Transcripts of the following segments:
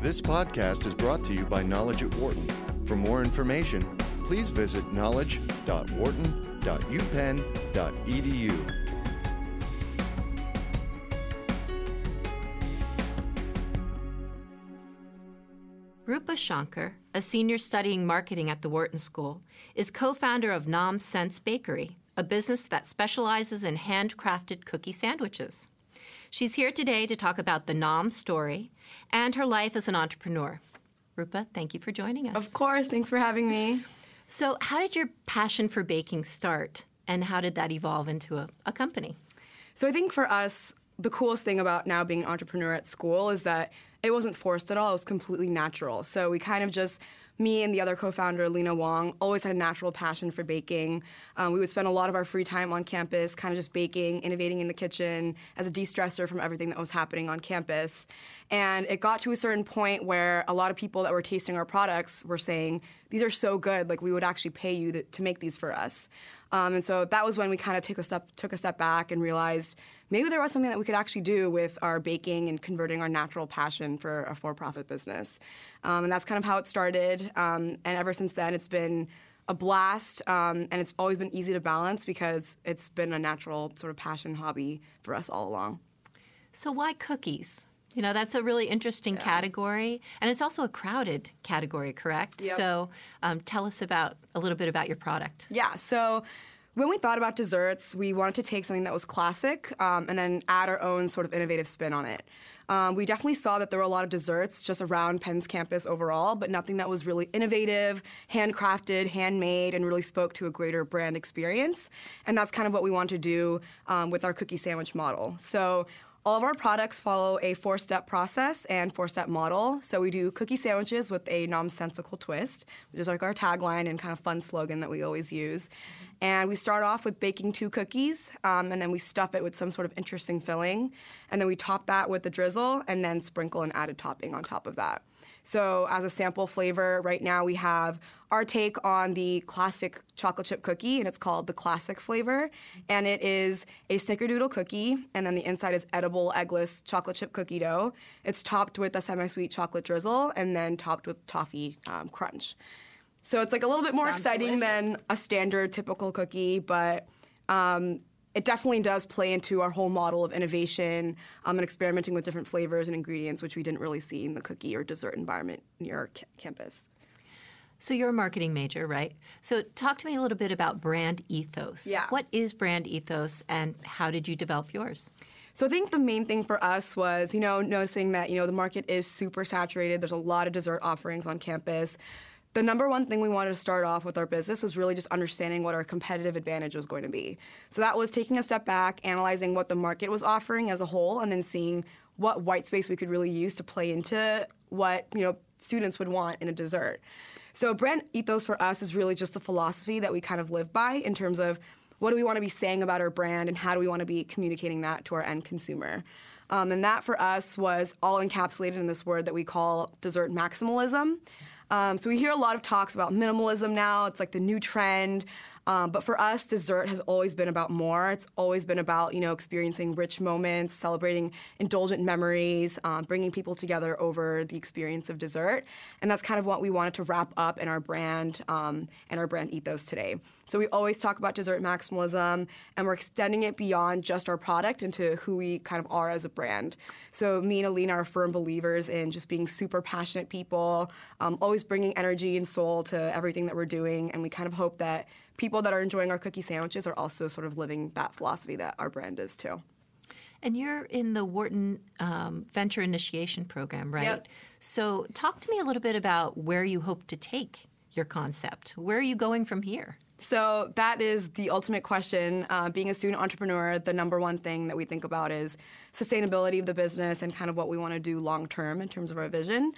This podcast is brought to you by Knowledge at Wharton. For more information, please visit knowledge.wharton.upenn.edu. Rupa Shankar, a senior studying marketing at the Wharton School, is co founder of Nom Sense Bakery, a business that specializes in handcrafted cookie sandwiches. She's here today to talk about the Nom story and her life as an entrepreneur. Rupa, thank you for joining us. Of course, thanks for having me. So, how did your passion for baking start, and how did that evolve into a, a company? So, I think for us, the coolest thing about now being an entrepreneur at school is that it wasn't forced at all. It was completely natural. So we kind of just me and the other co-founder, Lena Wong, always had a natural passion for baking. Um, we would spend a lot of our free time on campus, kind of just baking, innovating in the kitchen as a de-stressor from everything that was happening on campus. And it got to a certain point where a lot of people that were tasting our products were saying, "These are so good! Like we would actually pay you to, to make these for us." Um, and so that was when we kind of took a step took a step back and realized maybe there was something that we could actually do with our baking and converting our natural passion for a for-profit business. Um, and that's kind of how it started. Um, and ever since then, it's been a blast, um, and it's always been easy to balance because it's been a natural sort of passion hobby for us all along. So why cookies? You know, that's a really interesting yeah. category, and it's also a crowded category, correct? Yep. So, um, tell us about a little bit about your product. Yeah. So, when we thought about desserts, we wanted to take something that was classic um, and then add our own sort of innovative spin on it. Um, we definitely saw that there were a lot of desserts just around Penn's campus overall, but nothing that was really innovative, handcrafted, handmade, and really spoke to a greater brand experience. And that's kind of what we want to do um, with our cookie sandwich model. So all of our products follow a four step process and four step model. So we do cookie sandwiches with a nonsensical twist, which is like our tagline and kind of fun slogan that we always use. And we start off with baking two cookies, um, and then we stuff it with some sort of interesting filling. And then we top that with the drizzle and then sprinkle an added topping on top of that. So, as a sample flavor, right now we have our take on the classic chocolate chip cookie, and it's called the classic flavor. And it is a snickerdoodle cookie, and then the inside is edible eggless chocolate chip cookie dough. It's topped with a semi sweet chocolate drizzle, and then topped with toffee um, crunch. So, it's like a little bit more Sounds exciting delicious. than a standard typical cookie, but um, it definitely does play into our whole model of innovation um, and experimenting with different flavors and ingredients, which we didn't really see in the cookie or dessert environment near our ca- campus. So you're a marketing major, right? So talk to me a little bit about brand ethos. Yeah. What is brand ethos and how did you develop yours? So I think the main thing for us was, you know, noticing that, you know, the market is super saturated. There's a lot of dessert offerings on campus. The number one thing we wanted to start off with our business was really just understanding what our competitive advantage was going to be. So that was taking a step back, analyzing what the market was offering as a whole, and then seeing what white space we could really use to play into what, you know, students would want in a dessert. So brand ethos for us is really just the philosophy that we kind of live by in terms of what do we want to be saying about our brand and how do we want to be communicating that to our end consumer. Um, and that for us was all encapsulated in this word that we call dessert maximalism. Um, so we hear a lot of talks about minimalism now. It's like the new trend. Um, but for us, dessert has always been about more. It's always been about you know experiencing rich moments, celebrating indulgent memories, um, bringing people together over the experience of dessert, and that's kind of what we wanted to wrap up in our brand um, and our brand ethos today. So we always talk about dessert maximalism, and we're extending it beyond just our product into who we kind of are as a brand. So me and Alina are firm believers in just being super passionate people, um, always bringing energy and soul to everything that we're doing, and we kind of hope that people that are enjoying our cookie sandwiches are also sort of living that philosophy that our brand is too. And you're in the Wharton um, Venture Initiation Program, right? Yep. So talk to me a little bit about where you hope to take your concept. Where are you going from here? So that is the ultimate question. Uh, being a student entrepreneur, the number one thing that we think about is sustainability of the business and kind of what we want to do long term in terms of our vision.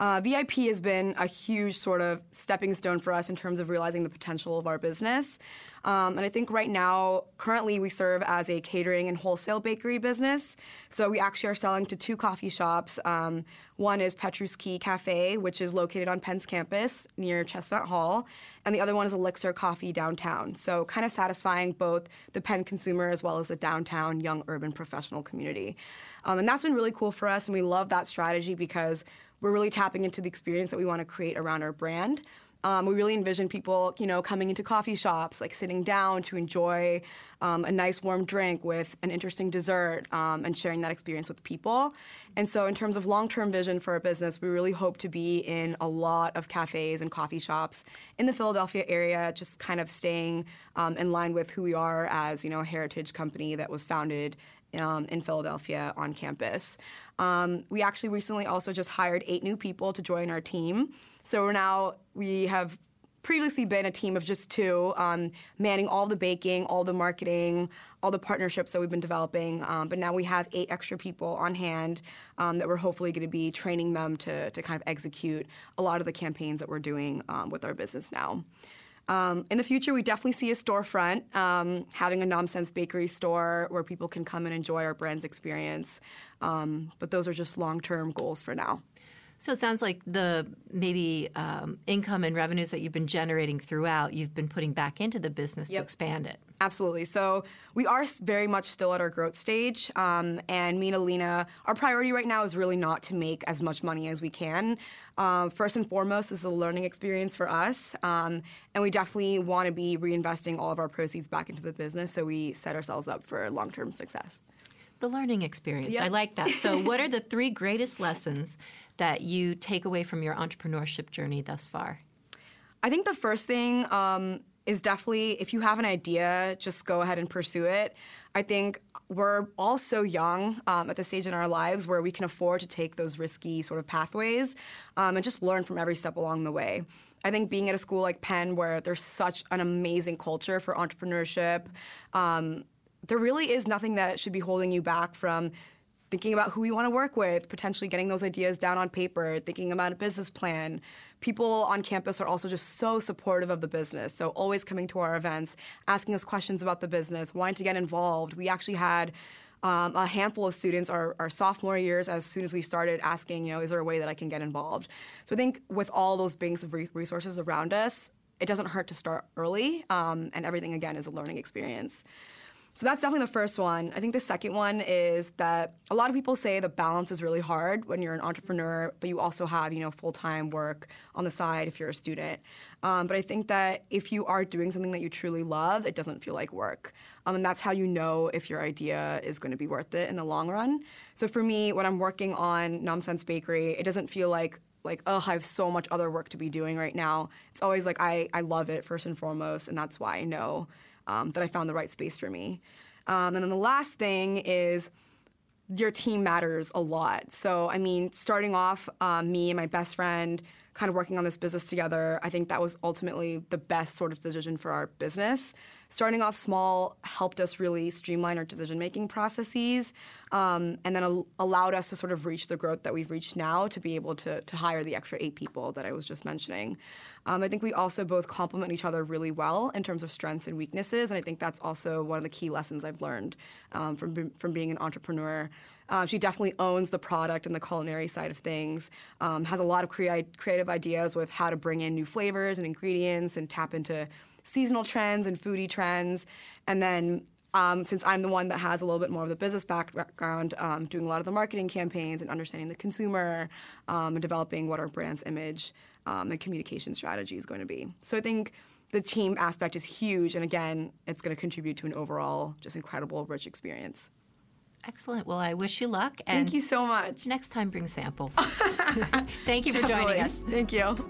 Uh, VIP has been a huge sort of stepping stone for us in terms of realizing the potential of our business. Um, and I think right now, currently, we serve as a catering and wholesale bakery business. So we actually are selling to two coffee shops. Um, one is Petrus Key Cafe, which is located on Penn's campus near Chestnut Hall, and the other one is Elixir Coffee downtown. So kind of satisfying both the Penn consumer as well as the downtown young urban professional community. Um, and that's been really cool for us, and we love that strategy because we're really tapping into the experience that we want to create around our brand. Um, we really envision people, you know, coming into coffee shops, like sitting down to enjoy um, a nice warm drink with an interesting dessert um, and sharing that experience with people. And so, in terms of long-term vision for our business, we really hope to be in a lot of cafes and coffee shops in the Philadelphia area, just kind of staying um, in line with who we are as, you know, a heritage company that was founded um, in Philadelphia on campus. Um, we actually recently also just hired eight new people to join our team. So now we have previously been a team of just two, um, manning all the baking, all the marketing, all the partnerships that we've been developing. Um, but now we have eight extra people on hand um, that we're hopefully going to be training them to, to kind of execute a lot of the campaigns that we're doing um, with our business now. Um, in the future, we definitely see a storefront, um, having a Nom Sense Bakery store where people can come and enjoy our brand's experience. but those are just long term goals for now. So it sounds like the maybe um, income and revenues that you've been generating throughout, you've been putting back into the business yep. to expand it. Absolutely. So we are very much still at our growth stage. Um, and me and Alina, our priority right now is really not to make as much money as we can. Um, first and foremost, this is a learning experience for us. Um, and we definitely want to be reinvesting all of our proceeds back into the business so we set ourselves up for long term success. The learning experience. Yep. I like that. So, what are the three greatest lessons that you take away from your entrepreneurship journey thus far? I think the first thing um, is definitely if you have an idea, just go ahead and pursue it. I think we're all so young um, at the stage in our lives where we can afford to take those risky sort of pathways um, and just learn from every step along the way. I think being at a school like Penn, where there's such an amazing culture for entrepreneurship, um, there really is nothing that should be holding you back from thinking about who you want to work with, potentially getting those ideas down on paper, thinking about a business plan. People on campus are also just so supportive of the business. So, always coming to our events, asking us questions about the business, wanting to get involved. We actually had um, a handful of students our, our, sophomore years as soon as we started asking, you know, is there a way that I can get involved? So I think with all those banks of resources around us, it doesn't hurt to start early, um, and everything again is a learning experience. So that's definitely the first one. I think the second one is that a lot of people say the balance is really hard when you're an entrepreneur, but you also have you know full time work on the side if you're a student. Um, but I think that if you are doing something that you truly love, it doesn't feel like work, um, and that's how you know if your idea is going to be worth it in the long run. So for me, when I'm working on Nom Sense Bakery, it doesn't feel like like oh i have so much other work to be doing right now it's always like i, I love it first and foremost and that's why i know um, that I found the right space for me. Um, and then the last thing is your team matters a lot. So, I mean, starting off, um, me and my best friend kind of working on this business together, I think that was ultimately the best sort of decision for our business starting off small helped us really streamline our decision making processes um, and then al- allowed us to sort of reach the growth that we've reached now to be able to, to hire the extra eight people that I was just mentioning. Um, I think we also both complement each other really well in terms of strengths and weaknesses, and I think that's also one of the key lessons I've learned um, from, from being an entrepreneur. Uh, she definitely owns the product and the culinary side of things, um, has a lot of crea- creative ideas with how to bring in new flavors and ingredients and tap into seasonal trends and foodie trends. And then um, since I'm the one that has a little bit more of the business background, um, doing a lot of the marketing campaigns and understanding the consumer um, and developing what our brand's image um, and communication strategy is going to be. So I think the team aspect is huge, and again, it's going to contribute to an overall just incredible, rich experience. Excellent. Well, I wish you luck. And Thank you so much. Next time, bring samples. Thank you for joining us. Thank you.